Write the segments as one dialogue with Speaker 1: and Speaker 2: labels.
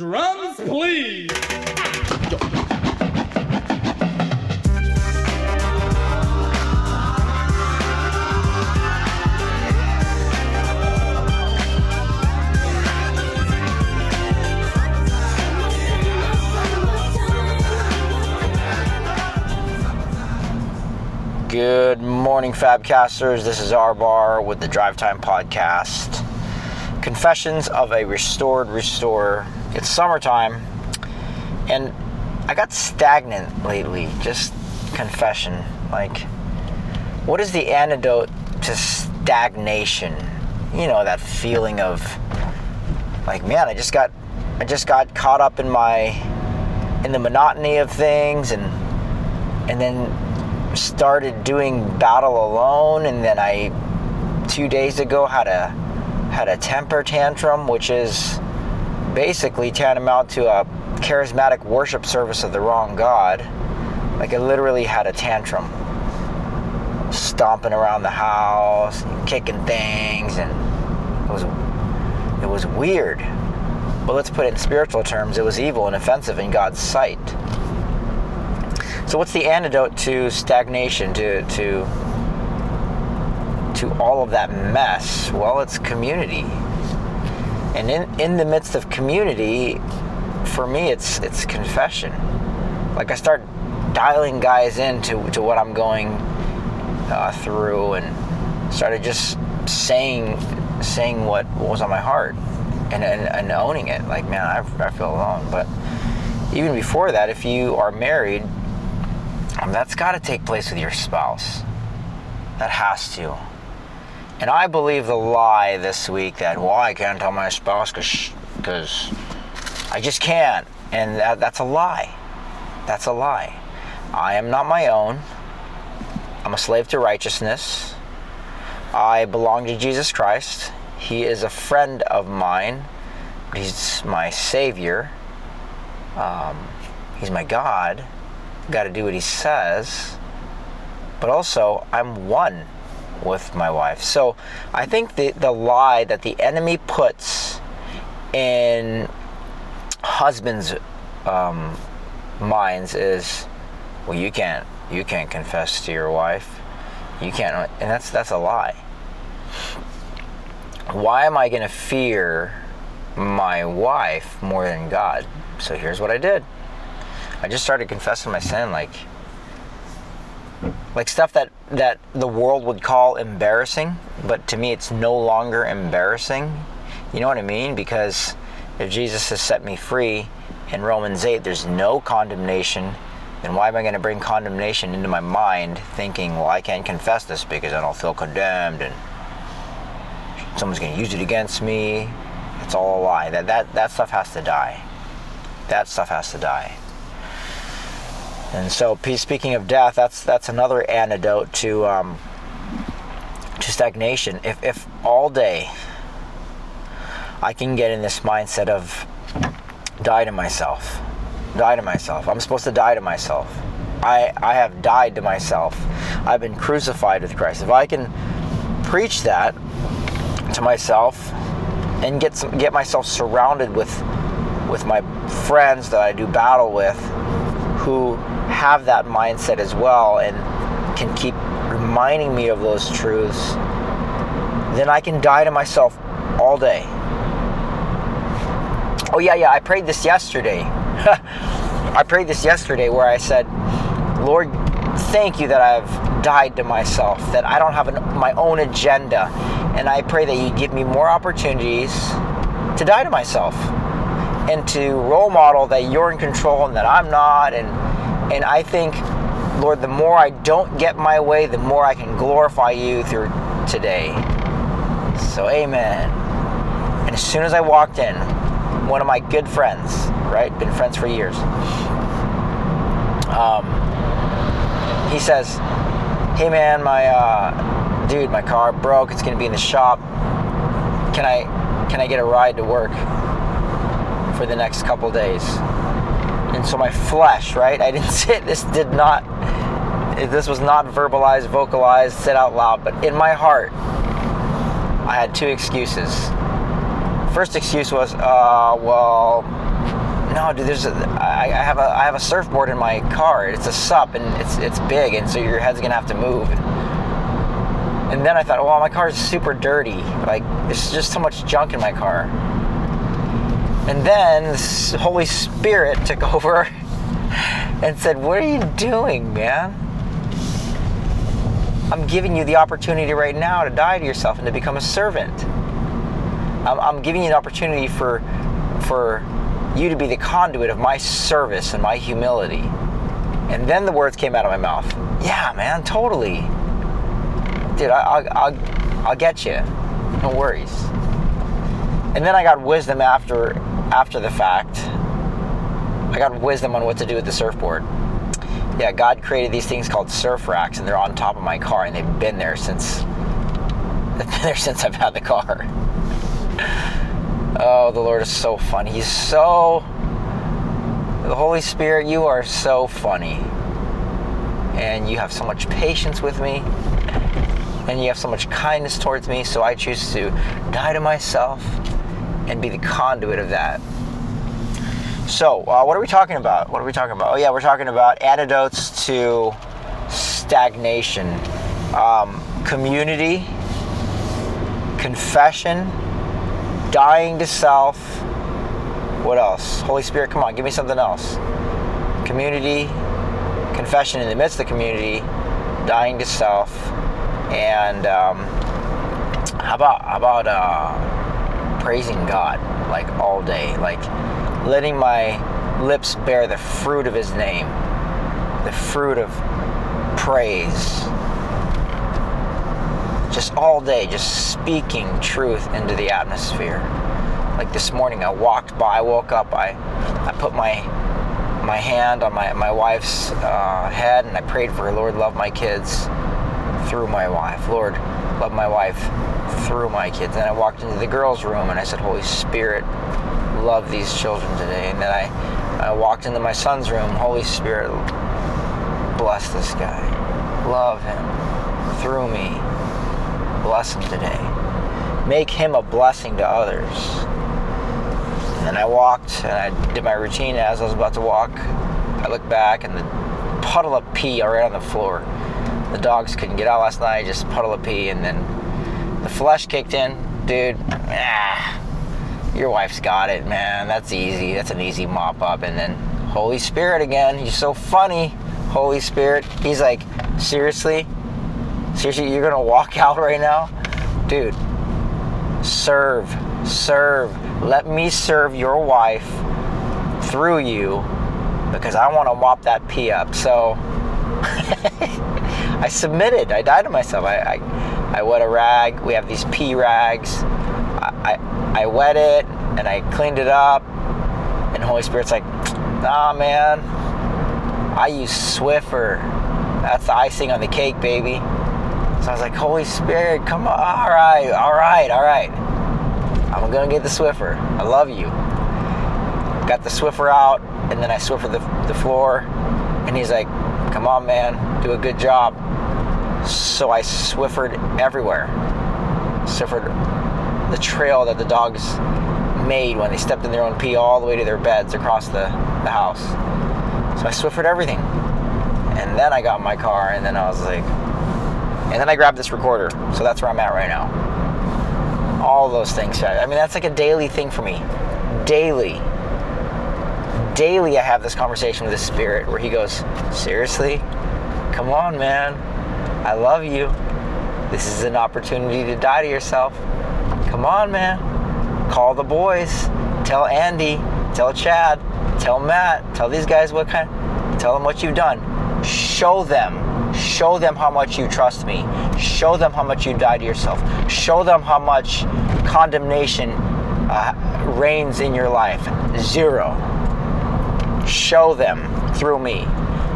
Speaker 1: Drums, please.
Speaker 2: Good morning, Fabcasters. This is R Bar with the Drive Time Podcast. Confessions of a Restored Restorer. It's summertime, and I got stagnant lately. Just confession. Like, what is the antidote to stagnation? You know, that feeling of, like, man, I just got, I just got caught up in my, in the monotony of things, and, and then started doing battle alone and then I two days ago had a had a temper tantrum which is basically tantamount to a charismatic worship service of the wrong god. Like I literally had a tantrum. Stomping around the house kicking things and it was it was weird. But let's put it in spiritual terms it was evil and offensive in God's sight. So what's the antidote to stagnation, to to to all of that mess? Well, it's community. And in, in the midst of community, for me it's it's confession. Like I start dialing guys into to what I'm going uh, through and started just saying saying what, was on my heart and, and, and owning it. Like, man, I, I feel alone. But even before that, if you are married, um, that's got to take place with your spouse. That has to. And I believe the lie this week that, well, I can't tell my spouse because I just can't. And that, that's a lie. That's a lie. I am not my own. I'm a slave to righteousness. I belong to Jesus Christ. He is a friend of mine. He's my Savior. Um, he's my God got to do what he says, but also I'm one with my wife. So I think the, the lie that the enemy puts in husbands' um, minds is, well, you can't you can't confess to your wife, you can't, and that's that's a lie. Why am I going to fear my wife more than God? So here's what I did. I just started confessing my sin, like like stuff that that the world would call embarrassing, but to me it's no longer embarrassing. You know what I mean? Because if Jesus has set me free in Romans 8, there's no condemnation. Then why am I going to bring condemnation into my mind, thinking, well, I can't confess this because I don't feel condemned and someone's going to use it against me? It's all a lie. That that that stuff has to die. That stuff has to die. And so, speaking of death, that's that's another antidote to um, to stagnation. If if all day I can get in this mindset of die to myself, die to myself. I'm supposed to die to myself. I I have died to myself. I've been crucified with Christ. If I can preach that to myself and get some, get myself surrounded with with my friends that I do battle with who have that mindset as well and can keep reminding me of those truths, then I can die to myself all day. Oh, yeah, yeah, I prayed this yesterday. I prayed this yesterday where I said, Lord, thank you that I've died to myself, that I don't have an, my own agenda. And I pray that you give me more opportunities to die to myself and to role model that you're in control and that I'm not. And and I think, Lord, the more I don't get my way, the more I can glorify you through today. So, amen. And as soon as I walked in, one of my good friends, right, been friends for years, um, he says, Hey man, my uh, dude, my car broke. It's gonna be in the shop. Can I can I get a ride to work for the next couple days? And so my flesh, right? I didn't say this did not this was not verbalized, vocalized, said out loud, but in my heart, I had two excuses. First excuse was, uh, well, no, dude, there's a, I, I have a I have a surfboard in my car. It's a sup and it's it's big, and so your head's gonna have to move. And then I thought, well, my car is super dirty. Like there's just so much junk in my car. And then the Holy Spirit took over and said, "What are you doing, man?" I'm giving you the opportunity right now to die to yourself and to become a servant. I'm, I'm giving you an opportunity for, for you to be the conduit of my service and my humility. And then the words came out of my mouth. Yeah, man, totally. Dude, I, will I'll, I'll get you. No worries. And then I got wisdom after, after the fact. I got wisdom on what to do with the surfboard yeah, God created these things called surf racks, and they're on top of my car, and they've been there since they've been there since I've had the car. Oh, the Lord is so funny. He's so the Holy Spirit. You are so funny, and you have so much patience with me, and you have so much kindness towards me. So I choose to die to myself and be the conduit of that. So, uh, what are we talking about? What are we talking about? Oh, yeah, we're talking about antidotes to stagnation, um, community, confession, dying to self. What else? Holy Spirit, come on, give me something else. Community, confession in the midst of the community, dying to self, and um, how about how about uh, praising God like all day, like letting my lips bear the fruit of his name, the fruit of praise. Just all day, just speaking truth into the atmosphere. Like this morning, I walked by, I woke up, I, I put my my hand on my, my wife's uh, head and I prayed for her, Lord, love my kids through my wife. Lord, love my wife through my kids. And I walked into the girls' room and I said, Holy Spirit, love these children today. And then I, I walked into my son's room. Holy Spirit, bless this guy. Love him through me. Bless him today. Make him a blessing to others. And I walked and I did my routine as I was about to walk. I looked back and the puddle of pee right on the floor. The dogs couldn't get out last night, just puddle of pee, and then the flesh kicked in. Dude, ah, your wife's got it, man. That's easy. That's an easy mop up. And then Holy Spirit again. He's so funny. Holy Spirit. He's like, seriously? Seriously, you're gonna walk out right now? Dude, serve, serve. Let me serve your wife through you because I want to mop that pee up. So I submitted. I died to myself. I, I, I wet a rag. We have these pee rags. I, I, I wet it and I cleaned it up. And Holy Spirit's like, nah, man, I use Swiffer. That's the icing on the cake, baby. So I was like, Holy Spirit, come on. All right, all right, all right. I'm going to get the Swiffer. I love you. Got the Swiffer out, and then I Swiffer the, the floor. And he's like, come on, man, do a good job. So I Swiffered everywhere. Swiffered the trail that the dogs made when they stepped in their own pee all the way to their beds across the, the house. So I Swiffered everything. And then I got in my car and then I was like, and then I grabbed this recorder. So that's where I'm at right now. All those things. I mean, that's like a daily thing for me. Daily. Daily, I have this conversation with the Spirit where He goes, Seriously? Come on, man. I love you. This is an opportunity to die to yourself. Come on, man. Call the boys. Tell Andy. Tell Chad. Tell Matt. Tell these guys what kind. Tell them what you've done. Show them. Show them how much you trust me. Show them how much you die to yourself. Show them how much condemnation uh, reigns in your life. Zero. Show them through me.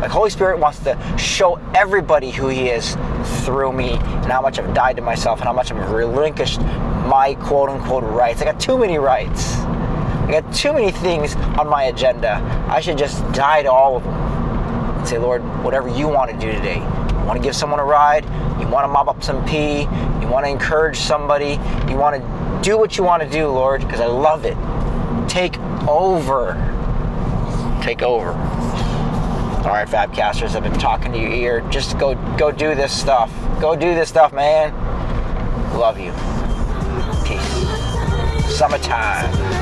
Speaker 2: Like Holy Spirit wants to show everybody who He is through me and how much I've died to myself and how much I've relinquished my quote unquote rights. I got too many rights. I got too many things on my agenda. I should just die to all of them and say, Lord, whatever you want to do today. You want to give someone a ride? You want to mop up some pee? You want to encourage somebody? You want to do what you want to do, Lord, because I love it. Take over. take over. All right, Fabcasters, I've been talking to your ear. Just go, go do this stuff. Go do this stuff, man. Love you. Peace. Summertime.